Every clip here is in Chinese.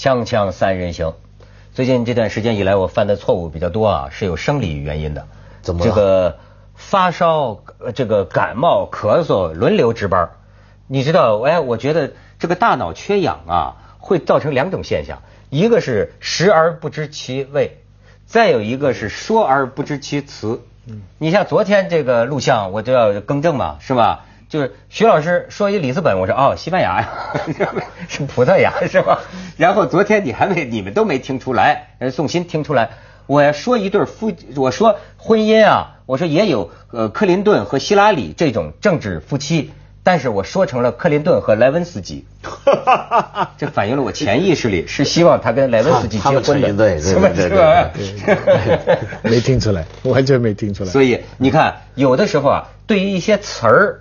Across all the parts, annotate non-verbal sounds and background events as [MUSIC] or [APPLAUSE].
锵锵三人行，最近这段时间以来，我犯的错误比较多啊，是有生理原因的。怎么这个发烧、呃这个感冒、咳嗽轮流值班儿。你知道，哎，我觉得这个大脑缺氧啊，会造成两种现象，一个是食而不知其味，再有一个是说而不知其词。嗯你像昨天这个录像，我就要更正嘛，是吧？就是徐老师说一里斯本，我说哦，西班牙呀，[LAUGHS] 是葡萄牙是吧？然后昨天你还没，你们都没听出来，人宋鑫听出来。我要说一对夫，我说婚姻啊，我说也有呃克林顿和希拉里这种政治夫妻，但是我说成了克林顿和莱温斯基，[LAUGHS] 这反映了我潜意识里 [LAUGHS] 是希望他跟莱温斯基结婚的，对对什么对对是吧？没听出来，完全没听出来。所以你看，有的时候啊，对于一些词儿，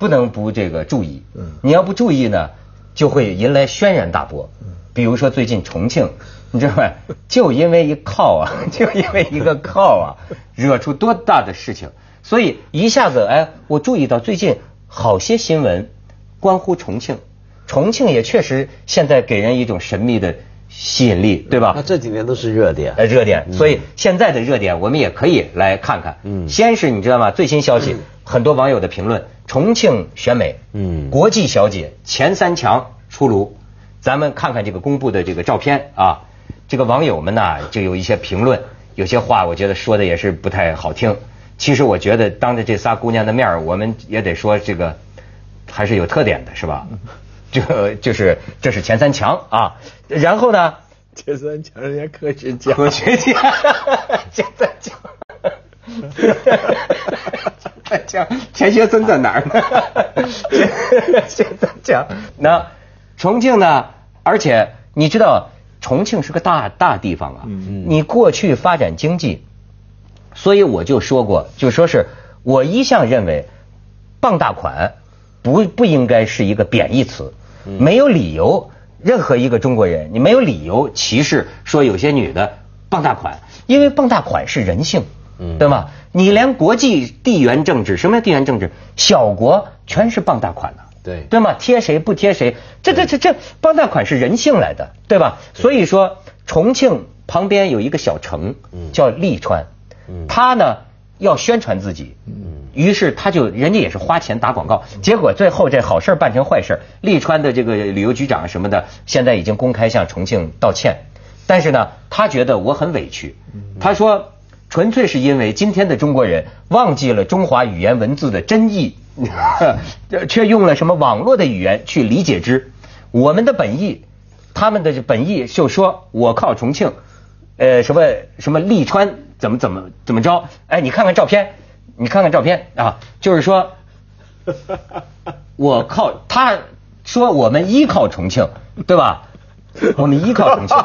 不能不这个注意。嗯你要不注意呢，就会迎来轩然大波。比如说最近重庆，[LAUGHS] 你知道吗？就因为一靠啊，[LAUGHS] 就因为一个靠啊，惹出多大的事情。所以一下子，哎，我注意到最近好些新闻关乎重庆，重庆也确实现在给人一种神秘的吸引力，对吧？那这几年都是热点。呃，热点，所以现在的热点我们也可以来看看。嗯先是你知道吗？最新消息，很多网友的评论：重庆选美，嗯国际小姐前三强出炉。咱们看看这个公布的这个照片啊，这个网友们呢就有一些评论，有些话我觉得说的也是不太好听。其实我觉得当着这仨姑娘的面儿我们也得说这个还是有特点的，是吧？[LAUGHS] 这就是这是前三强啊，然后呢？前三强人家科学家，科学家，现在讲，在讲钱学森在哪儿呢？[LAUGHS] 现在讲那重庆呢？而且你知道，重庆是个大大地方啊。嗯你过去发展经济，所以我就说过，就说是我一向认为，傍大款不不应该是一个贬义词，没有理由，任何一个中国人，你没有理由歧视说有些女的傍大款，因为傍大款是人性，嗯。对吗？你连国际地缘政治，什么叫地缘政治，小国全是傍大款的、对。对吗？贴谁不贴谁，这这这这傍大款是人性来的，对吧？所以说，重庆旁边有一个小城嗯。叫利川，嗯。他呢要宣传自己，于是他就人家也是花钱打广告，结果最后这好事办成坏事，利川的这个旅游局长什么的，现在已经公开向重庆道歉，但是呢，他觉得我很委屈，他说。纯粹是因为今天的中国人忘记了中华语言文字的真意，[LAUGHS] 却用了什么网络的语言去理解之。我们的本意，他们的本意就说我靠重庆，呃，什么什么利川怎么怎么怎么着？哎，你看看照片，你看看照片啊，就是说，[LAUGHS] 我靠，他说我们依靠重庆，对吧？我们依靠重庆，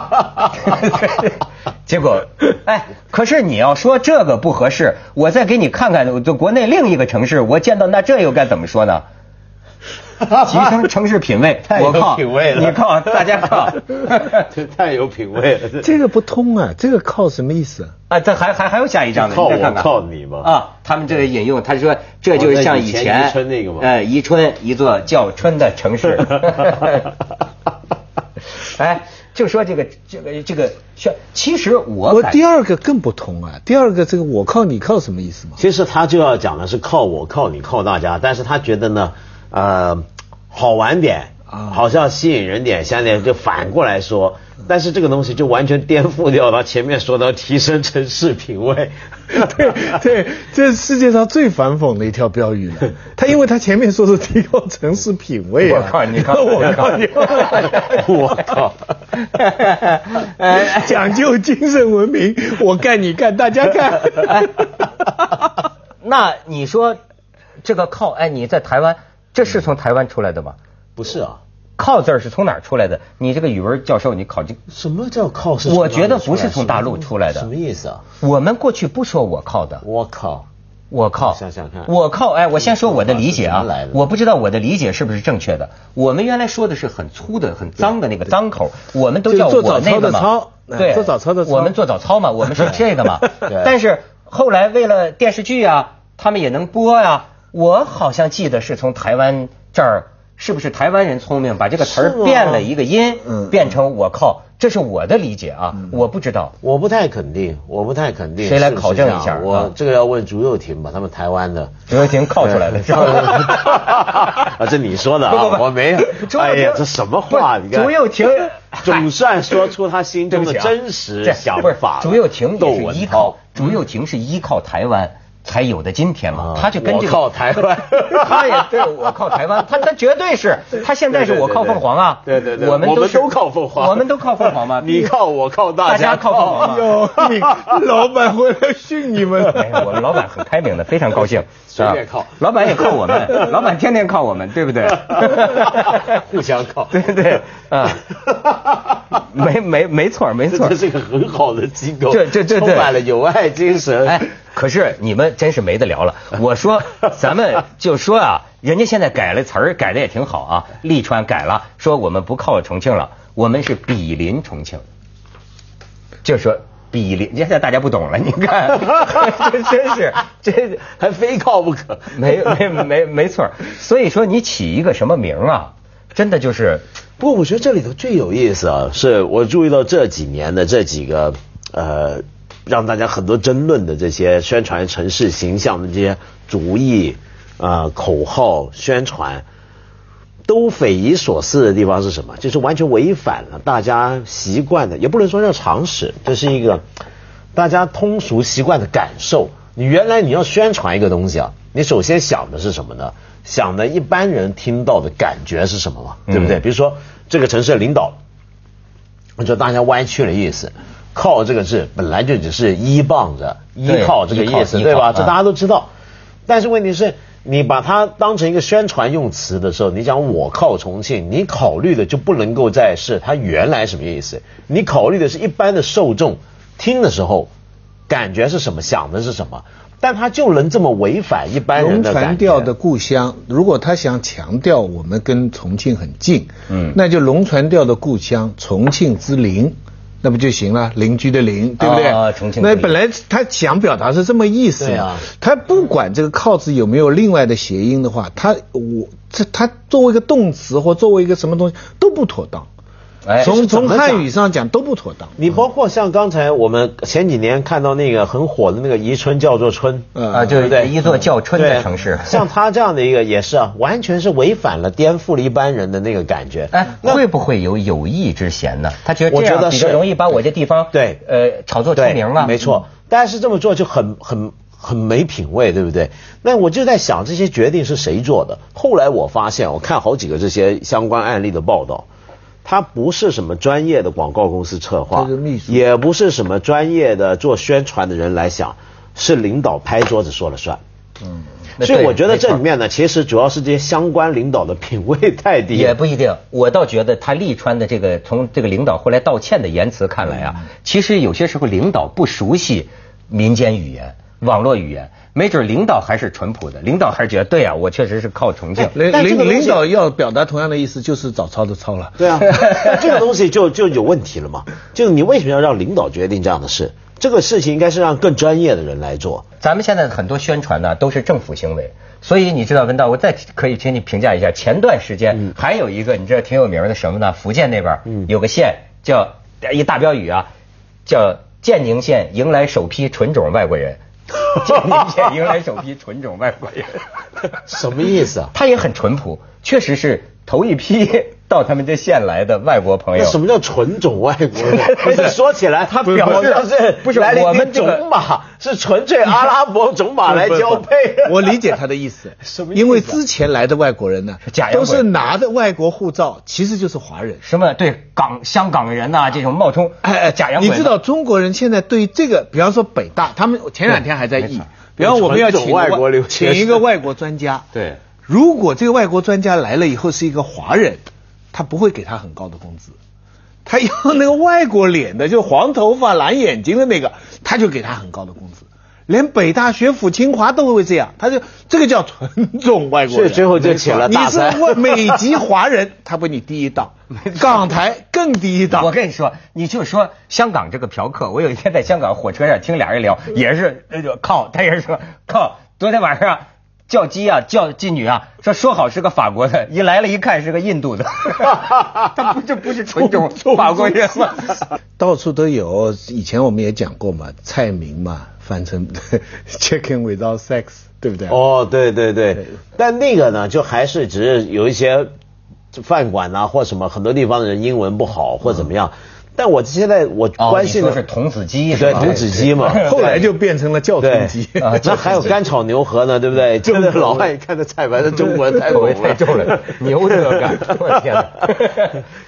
[LAUGHS] 结果，哎，可是你要说这个不合适，我再给你看看，就国内另一个城市，我见到那这又该怎么说呢？提升城市品位，[LAUGHS] 太有我靠，品位了你靠，大家靠，这 [LAUGHS] 太有品位了。这个不通啊，这个靠什么意思啊？啊，这还还还有下一张呢，靠我你再看看靠你吗啊，他们这个引用，他说这就是像以哦以前前宜春那个吗呃，宜春一座叫春的城市。[LAUGHS] 哎，就说这个这个这个，其实我我第二个更不同啊，第二个这个我靠你靠什么意思嘛？其实他就要讲的是靠我、靠你、靠大家，但是他觉得呢，呃，好玩点，啊好像吸引人点，像点就反过来说，但是这个东西就完全颠覆掉了前面说的提升城市品味。[LAUGHS] 对对，这是世界上最反讽的一条标语了。[LAUGHS] 他因为他前面说是提高城市品味啊，我靠你靠我靠你，[LAUGHS] 我靠！哎讲究精神文明，我干你干，大家干。哎，那你说这个靠，哎，你在台湾，这是从台湾出来的吗？不是啊，靠字儿是从哪儿出来的？你这个语文教授，你考这，什么叫靠是？我觉得不是从大陆出来的。什么意思啊？我们过去不说我靠的，我靠！我靠，想想看。我靠，哎，我先说我的理解啊。我不知道我的理解是不是正确的。我们原来说的是很粗的、很脏的那个脏口，我们都叫我那个嘛。早操的操，哎。对，做早操的操。我们做早操嘛，我们是这个嘛。[LAUGHS] 但是后来为了电视剧啊，他们也能播呀，我好像记得是从台湾这儿。是不是台湾人聪明，把这个词儿变了一个音，嗯变成我靠，这是我的理解啊，我不知道。我不太肯定，我不太肯定。谁来考证一下我啊这个要问朱又廷吧，他们台湾的。朱又廷靠出来的是吧？[LAUGHS] 啊，这你说的啊我没有。[LAUGHS] 哎呀，这什么话？不你看，朱又廷 [LAUGHS] 总算说出他心中的真实这想法了。朱又廷窦也是依靠，朱又廷是依靠台湾才有的今天嘛啊，他就跟这个靠台湾。[LAUGHS] 他也对我靠台湾，他他绝对是，他现在是我靠凤凰啊，对对对，我们是我们都靠凤凰，我们都靠凤凰嘛，[LAUGHS] 你靠我靠大大家靠凤凰嘛。哟，你老板回来训你们。[LAUGHS] 哎，我们老板很开明的，非常高兴，随便靠。啊老板也靠我们，老板天天靠我们，对不对？互相靠。对对，啊，没没没错没错这，是个很好的机构，这这这这。充满了友爱精神。哎，可是你们真是没得聊了。[LAUGHS] 我说，咱们就说啊，人家现在改了词儿，改的也挺好啊。利川改了，说我们不靠重庆了，我们是比邻重庆。就说比邻，现在大家不懂了，你看，这 [LAUGHS] 真是这还非靠不可。没没没没错。所以说你起一个什么名啊，真的就是不过我觉得这里头最有意思啊，是我注意到这几年的这几个呃，让大家很多争论的这些宣传城市形象的这些主意啊、口号宣传，都匪夷所思的地方是什么？就是完全违反了大家习惯的，也不能说叫常识，这是一个大家通俗习惯的感受。你原来你要宣传一个东西啊，你首先想的是什么呢？想的一般人听到的感觉是什么嘛？对不对？比如说这个城市的领导，我觉得大家歪曲了意思。靠这个字本来就只是依傍着、依靠这个意思，对吧？这大家都知道。但是问题是，你把它当成一个宣传用词的时候，你讲我靠重庆，你考虑的就不能够再是它原来什么意思，你考虑的是一般的受众听的时候感觉是什么，想的是什么，但他就能这么违反一般人龙的感觉。船调的故乡，如果他想强调我们跟重庆很近，嗯那就龙船调的故乡重庆之邻，那不就行了？邻居的邻，对不对？啊重庆那本来他想表达是这么意思他不管这个靠字有没有另外的谐音的话，他我这他作为一个动词或作为一个什么东西都不妥当。哎从从汉语上讲都不妥当。你包括像刚才我们前几年看到那个很火的那个宜春叫做春，嗯啊，就对不对是一座叫春的城市。像他这样的一个也是啊，完全是违反了、颠覆了一般人的那个感觉。哎，那会不会有有意之嫌呢？他觉得这样比我觉得是较容易把我这地方对呃炒作出名了。没错。但是这么做就很很很没品位，对不对？那我就在想，这些决定是谁做的？后来我发现，我看好几个这些相关案例的报道。他不是什么专业的广告公司策划也不是什么专业的做宣传的人来想，是领导拍桌子说了算。嗯，所以我觉得这里面呢，其实主要是这些相关领导的品位太低了。也不一定，我倒觉得他利川的这个从这个领导后来道歉的言辞看来啊，其实有些时候领导不熟悉民间语言、网络语言，没准领导还是淳朴的，领导还是觉得对啊，我确实是靠重庆。领领领导要表达同样的意思，就是早操的操了。对啊，[LAUGHS] 这个东西就就有问题了嘛。就是你为什么要让领导决定这样的事？这个事情应该是让更专业的人来做。咱们现在很多宣传呢都是政府行为，所以你知道文道，我再可以请你评价一下，前段时间还有一个你知道挺有名的什么呢？福建那边嗯有个县叫一大标语啊，叫建宁县迎来首批纯种外国人。建宁县迎来首批纯种外国人，[LAUGHS] 什么意思啊？他也很淳朴，确实是头一批到他们这县来的外国朋友。什么叫纯种外国人？[LAUGHS] 不是说起来，他表示是不是来了一我们批这个种马，是纯粹阿拉伯种马来交配。我理解他的意思，[LAUGHS] 什么意思啊因为之前来的外国人呢假，洋都是拿着外国护照，其实就是华人。什么对港香港人呐、这种冒充哎哎，假洋鬼子，你知道中国人现在对于这个，比方说北大，他们前两天还在议没错，比方我们要请外国留学请一个外国专家，对。如果这个外国专家来了以后是一个华人，他不会给他很高的工资，他要那个外国脸的，就黄头发、蓝眼睛的那个，他就给他很高的工资。连北大、学府、清华都会这样，他就这个叫纯种外国人。最后就请了你是大三外美籍华人，他比你低一档，港台更低一档。我跟你说，你就说香港这个嫖客，我有一天在香港火车上听俩人聊，也是靠，他也是说靠。昨天晚上叫鸡啊，叫妓女啊，说说好是个法国的，一来了一看是个印度的，[LAUGHS] 他不这不是纯种法国人吗？[LAUGHS] 到处都有。以前我们也讲过嘛，蔡明嘛，翻成 [LAUGHS] chicken without sex，对不对？哦，对对对，但那个呢，就还是只是有一些饭馆呐、或什么，很多地方的人英文不好或怎么样。但我现在我哦关心的是童子鸡对童子鸡嘛，后来就变成了教童鸡。啊那还有干炒牛河呢，对不对？真的老外一看这菜牌，这中国人太口味猛太重了，牛德干，我的天哪！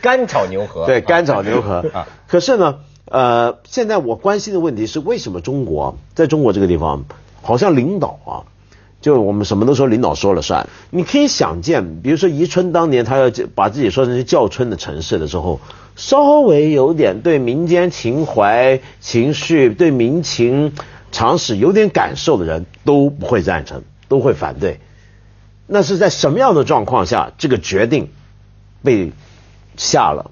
干炒牛河，对，干炒牛河啊。可是呢，呃，现在我关心的问题是，为什么中国在中国这个地方，好像领导啊，就我们什么都说领导说了算。你可以想见，比如说宜春当年他要把自己说成是叫春的城市的时候，稍微有点对民间情怀、情绪、对民情常识有点感受的人都不会赞成，都会反对。那是在什么样的状况下，这个决定被下了，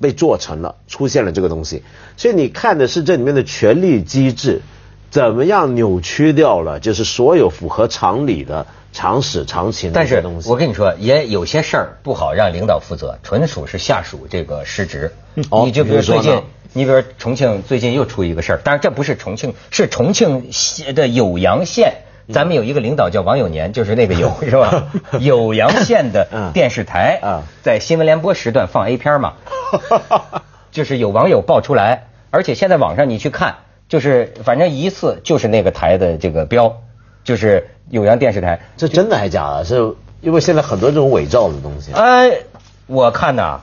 被做成了，出现了这个东西？所以你看的是这里面的权力机制怎么样扭曲掉了，就是所有符合常理的常识常情的但是这东西。我跟你说，也有些事儿不好让领导负责，纯属是下属这个失职。哦你就比如说最近，你比如重庆最近又出一个事儿，当然这不是重庆，是重庆县的酉阳县。咱们有一个领导叫王有年，就是那个酉 [LAUGHS] 是吧？酉阳县的 [LAUGHS] 嗯电视台啊在新闻联播时段放 A 片嘛，[LAUGHS] 就是有网友爆出来，而且现在网上你去看，就是反正一次就是那个台的这个标，就是酉阳电视台。这真的还假的？是因为现在很多这种伪造的东西。哎，我看呐，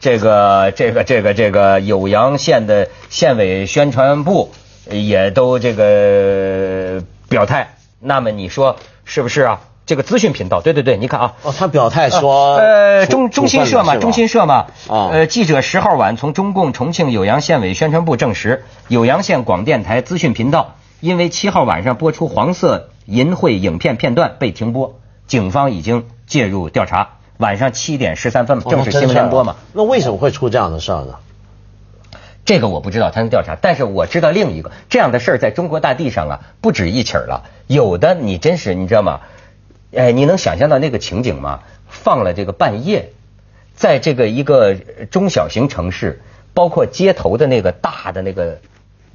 这个这个这个这个酉阳县的县委宣传部也都这个表态。那么你说是不是啊？这个资讯频道，对对对，你看啊。哦，他表态说，呃，中中新社嘛，中新。社嘛，啊呃，记者十号晚从中共重庆酉阳县委宣传部证实，酉阳县广电台资讯频道因为七号晚上播出黄色淫秽影片片段被停播，警方已经介入调查。晚上七点十三分正是新闻联播嘛。那为什么会出这样的事儿呢？这个我不知道，他能调查，但是我知道另一个这样的事儿在中国大地上啊不止一起儿了。有的你真是你知道吗？哎，你能想象到那个情景吗？放了这个半夜，在这个一个中小型城市，包括街头的那个大的那个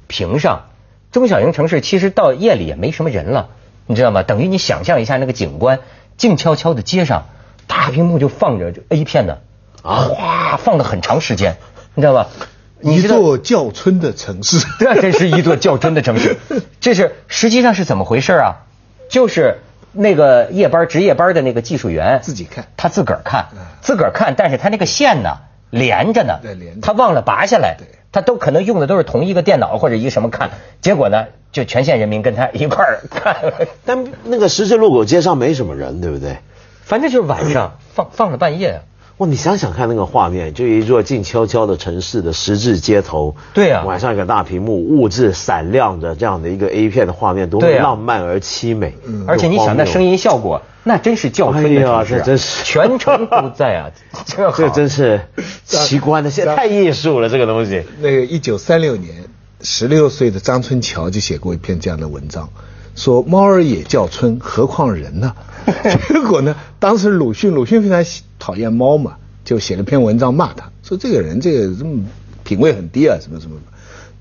屏上，中小型城市其实到夜里也没什么人了，你知道吗？等于你想象一下那个景观，静悄悄的街上，大屏幕就放着这 A 片呢，啊，哗，放了很长时间，你知道吧？[LAUGHS] 一座叫春的城市，对这真是一座较真的城市。这是实际上是怎么回事啊？就是那个夜班值夜班的那个技术员自己看。他自个儿看嗯，自个儿看，但是他那个线呢连着。呢对连，他忘了拔下来对，他都可能用的都是同一个电脑或者一个什么看，结果呢，就全县人民跟他一块儿 [LAUGHS] 看，但那个十字路口街上没什么人，对不对？反正就是晚上放放了半夜啊。哇，你想想看那个画面，就一座静悄悄的城市的十字街头，对啊。晚上一个大屏幕，物质闪亮的这样的一个 A 片的画面，多么浪漫而凄美。而且你想那声音，效果，那真是叫春的哎呀城市啊这真是。全程都在啊，[LAUGHS] 这这真是奇观的，现在太艺术了，这个东西。那个一九三六年，十六岁的张春桥就写过一篇这样的文章，说猫儿也叫春，何况人呢？[LAUGHS] 结果呢，当时鲁迅，鲁迅非常喜讨厌猫嘛，就写了篇文章骂他，说这个人这个这么品味很低啊，什么什么。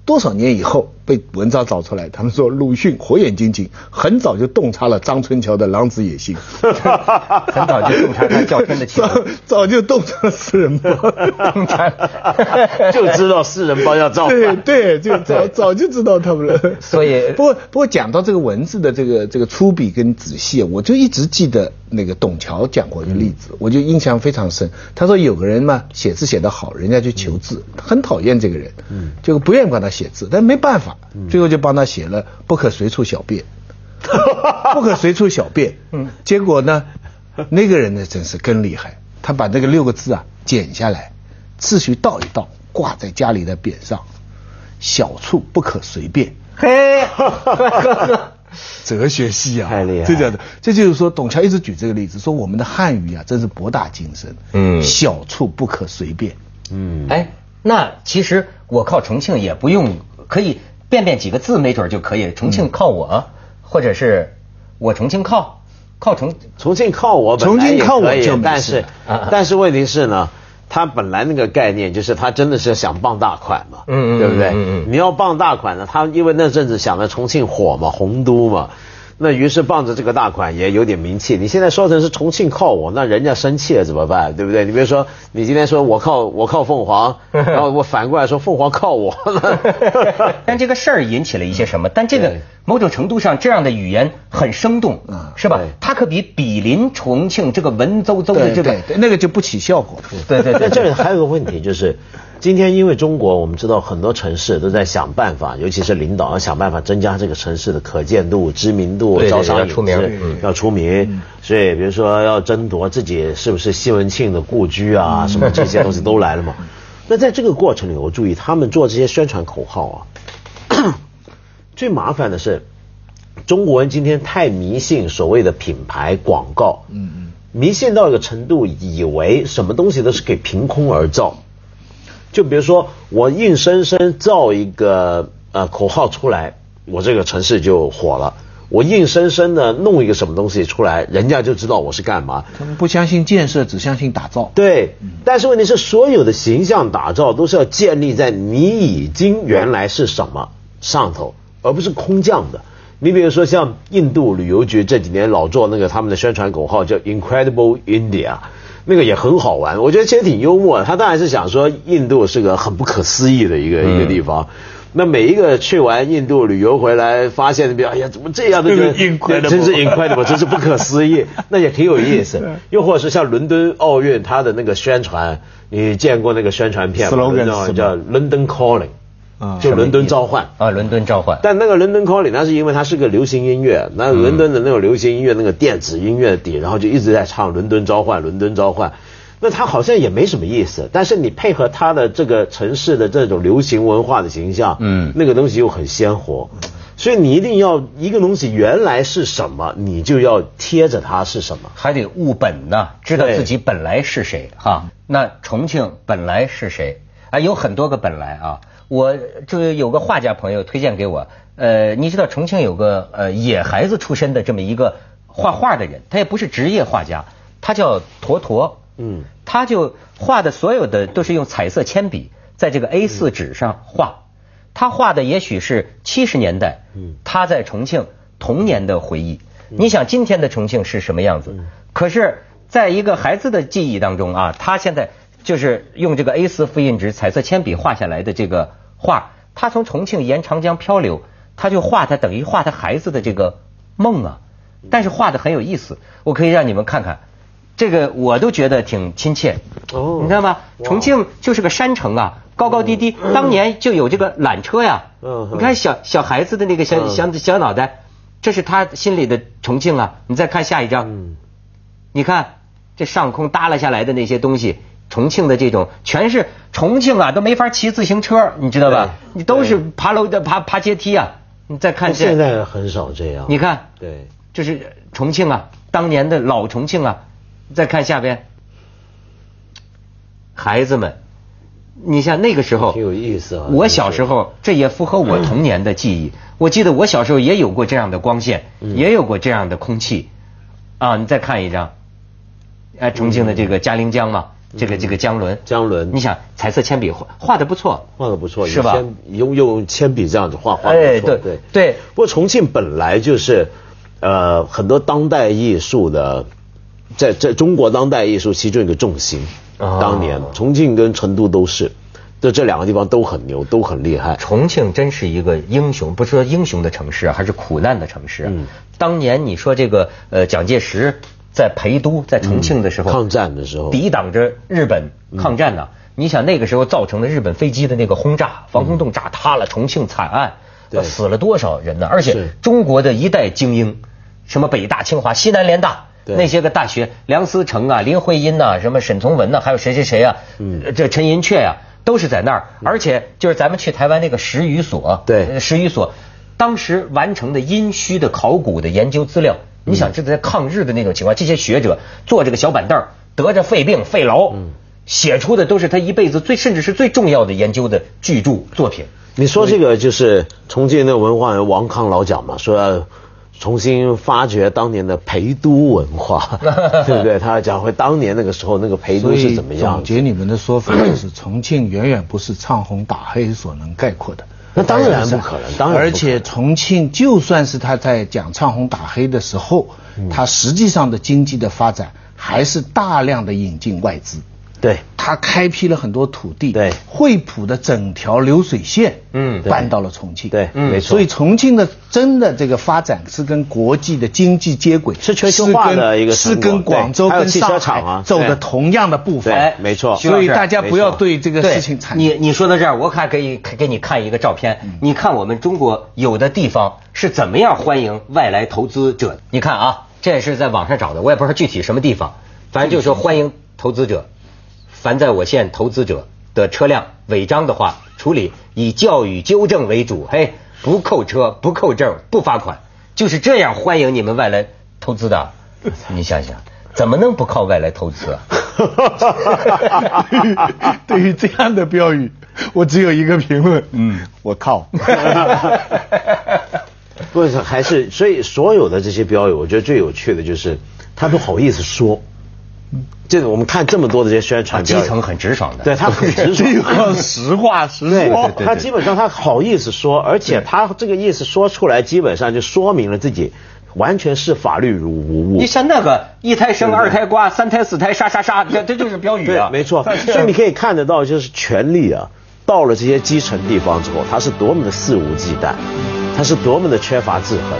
多少年以后被文章找出来，他们说鲁迅火眼金睛，很早就洞察了张春桥的狼子野心，[LAUGHS] 很早就洞察他叫春的气 [LAUGHS] 早就洞察了四人帮，洞 [LAUGHS] 察就知道四人帮要造对反。对，就早早就知道他们了。所以不过不过讲到这个文字的这个这个粗鄙跟仔细，我就一直记得那个董桥讲过一个例子，我就印象非常深。他说有个人嘛写字写得好，人家去求字，他很讨厌这个人，嗯，就不愿意管他写字，但没办法，最后就帮他写了“不可随处小便 [LAUGHS] ”。不可随处小便。[LAUGHS] 嗯，结果呢，那个人呢真是更厉害，他把那个六个字啊剪下来，次序倒一倒，挂在家里的匾上，小处不可随便。嘿，[LAUGHS] 哲学系啊，太厉害这叫的，这就是说，董桥一直举这个例子，说我们的汉语啊，真是博大精深，嗯小处不可随便。嗯，哎，那其实我靠重庆也不用，可以变变几个字，没准就可以。重庆靠我，或者是我重庆靠靠重重庆靠我本来重庆靠我就没但是但是问题是呢，他本来那个概念就是他真的是想傍大款嘛，嗯嗯对不对？嗯嗯嗯你要傍大款呢，他因为那阵子想着重庆火嘛，洪都嘛。那于是傍着这个大款也有点名气，你现在说成是重庆靠我，那人家生气了怎么办？对不对？你比如说，你今天说我靠我靠凤凰，[LAUGHS] 然后我反过来说凤凰靠我，[LAUGHS] 但这个事儿引起了一些什么？但这个某种程度上，这样的语言很生动，是吧？它可比比邻重庆这个文绉绉的这个对对，对，那个就不起效果。对对对那这里还有个问题就是，今天因为中国我们知道很多城市都在想办法，尤其是领导要想办法增加这个城市的可见度、知名度、招商引要出名资嗯要出名。所以比如说要争夺自己是不是西门庆的故居啊，什么这些东西都来了嘛。那在这个过程里，我注意他们做这些宣传口号啊，[CLEARS THROAT] 最麻烦的是。中国人今天太迷信所谓的品牌广告，嗯嗯，迷信到一个程度，以为什么东西都是可以凭空而造。就比如说，我硬生生造一个呃口号出来，我这个城市就火了。我硬生生的弄一个什么东西出来，人家就知道我是干嘛。他们不相信建设，只相信打造。对，但是问题是，所有的形象打造都是要建立在你已经原来是什么上头，而不是空降的。你比如说像印度旅游局这几年老做那个他们的宣传口号叫 Incredible India，那个也很好玩，我觉得其实挺幽默的。他当然是想说印度是个很不可思议的一个、一个地方。那每一个去完印度旅游回来，发现哎呀，怎么这样的真是 incredible，真是不可思议，[LAUGHS] 那也挺有意思。又或者是像伦敦奥运，它的那个宣传，你见过那个宣传片吗叫 London Calling，啊就伦敦召唤。啊，伦敦召唤。但那个伦敦 calling，那是因为它是个流行音乐，那伦敦的那种流行音乐那个电子音乐底，然后就一直在唱伦敦召唤，伦敦召唤。那它好像也没什么意思，但是你配合它的这个城市的这种流行文化的形象，嗯那个东西又很鲜活，所以你一定要一个东西原来是什么，你就要贴着它是什么。还得务本呢，知道自己本来是谁哈。那重庆本来是谁啊？有很多个本来啊。我就有个画家朋友推荐给我，呃，你知道重庆有个呃野孩子出身的这么一个画画的人，他也不是职业画家，他叫坨坨，嗯。他就画的所有的都是用彩色铅笔在这个 A 四纸上画，他画的也许是七十年代，嗯。他在重庆童年的回忆。你想今天的重庆是什么样子？可是，在一个孩子的记忆当中啊，他现在就是用这个 A 4复印纸彩色铅笔画下来的这个画，他从重庆沿长江漂流，他就画他等于画他孩子的这个梦啊，但是画的很有意思，我可以让你们看看。这个我都觉得挺亲切，哦你知道吗？哇重庆就是个山城啊，高高低低，当年就有这个缆车呀。嗯你看小小孩子的那个小嗯小小脑袋，这是他心里的重庆啊。你再看下一张，嗯你看这上空耷拉下来的那些东西，重庆的这种全是重庆啊，都没法骑自行车，你知道吧？你都是爬楼的爬爬阶梯啊。你再看现，在很少这样。你看，对，这是重庆啊，当年的老重庆啊。再看下边，孩子们，你像那个时候挺有意思啊我小时候，这也符合我童年的记忆。我记得我小时候也有过这样的光线，嗯也有过这样的空气。啊，你再看一张，哎，重庆的这个嘉陵江嘛，这个这个江轮，嗯江伦你想彩色铅笔画画的不错，画的不错，是吧用铅用用铅笔这样子画画得哎对不错对对不过重庆本来就是呃很多当代艺术的，在在中国当代艺术其中一个重心。哦当年重庆跟成都都是，就这两个地方都很牛，都很厉害。重庆真是一个英雄，不是说英雄的城市啊，还是苦难的城市啊。嗯当年你说这个呃蒋介石在陪都在重庆的时候，嗯抗战的时候。抵挡着日本抗战呢、你想那个时候造成的日本飞机的那个轰炸，防空洞炸塌了，重庆惨案，对。死了多少人呢？而且中国的一代精英，什么北大、清华、西南联大。那些个大学，梁思成啊、林徽因呐、什么沈从文呐、还有谁谁谁啊，嗯。这陈寅恪呀、都是在那儿。而且就是咱们去台湾那个石语所，对。呃石语所，当时完成的殷墟的考古的研究资料，你想这在抗日的那种情况，这些学者坐这个小板凳儿，得着肺病肺痨，写出的都是他一辈子最甚至是最重要的研究的巨著作品。你说这个就是重庆那个文化人王康老讲嘛，说要重新发掘当年的陪都文化，[LAUGHS] 对不对？他要讲回当年那个时候那个陪都是怎么样总结你们的说法就是，重庆远远不是唱红打黑所能概括的。那当然不可能，当然而且重庆就算是他在讲唱红打黑的时候，嗯他实际上的经济的发展还是大量的引进外资。对。他开辟了很多土地，对。惠普的整条流水线，嗯搬到了重庆，对嗯没错。所以重庆的真的这个发展是跟国际的经济接轨，是全球化的一个是跟广州跟上海走的同样的步伐，对没错。所以大家不要对这个事情产你你说到这儿，我还可以给你看一个照片。你看我们中国有的地方是怎么样欢迎外来投资者？你看啊，这也是在网上找的，我也不知道具体什么地方，反正就是说欢迎投资者。凡在我县投资者的车辆违章的话，处理以教育纠正为主，嘿，不扣车、不扣证、不罚款，就是这样欢迎你们外来投资的。[LAUGHS] 你想想，怎么能不靠外来投资啊？[LAUGHS] 对于这样的标语，我只有一个评论，嗯，我靠。[LAUGHS] 不是还是所以所有的这些标语，我觉得最有趣的就是他都好意思说。这个我们看这么多的这些宣啊，传基层很直爽的。对他很直爽。[LAUGHS] 实话实说，他基本上他好意思说，而且他这个意思说出来，基本上就说明了自己完全视法律如无物你。像那个一胎生二胎瓜，三胎四胎杀杀杀，这这就是标语啊，。对没错。[LAUGHS] 所以你可以看得到，就是权力啊，到了这些基层地方之后，他是多么的肆无忌惮，他是多么的缺乏制衡，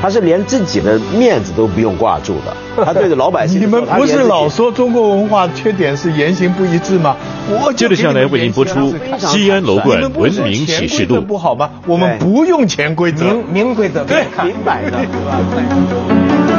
他是连自己的面子都不用挂住的。他对着老百姓 [LAUGHS] 你，们不是老说中国文化缺点是言行不一致吗？我就接着下来为您播出西安楼你冠们不是说文明启示录潜规则》不好吗？我们不用潜规则，明明规则对明摆的，对吧？[LAUGHS]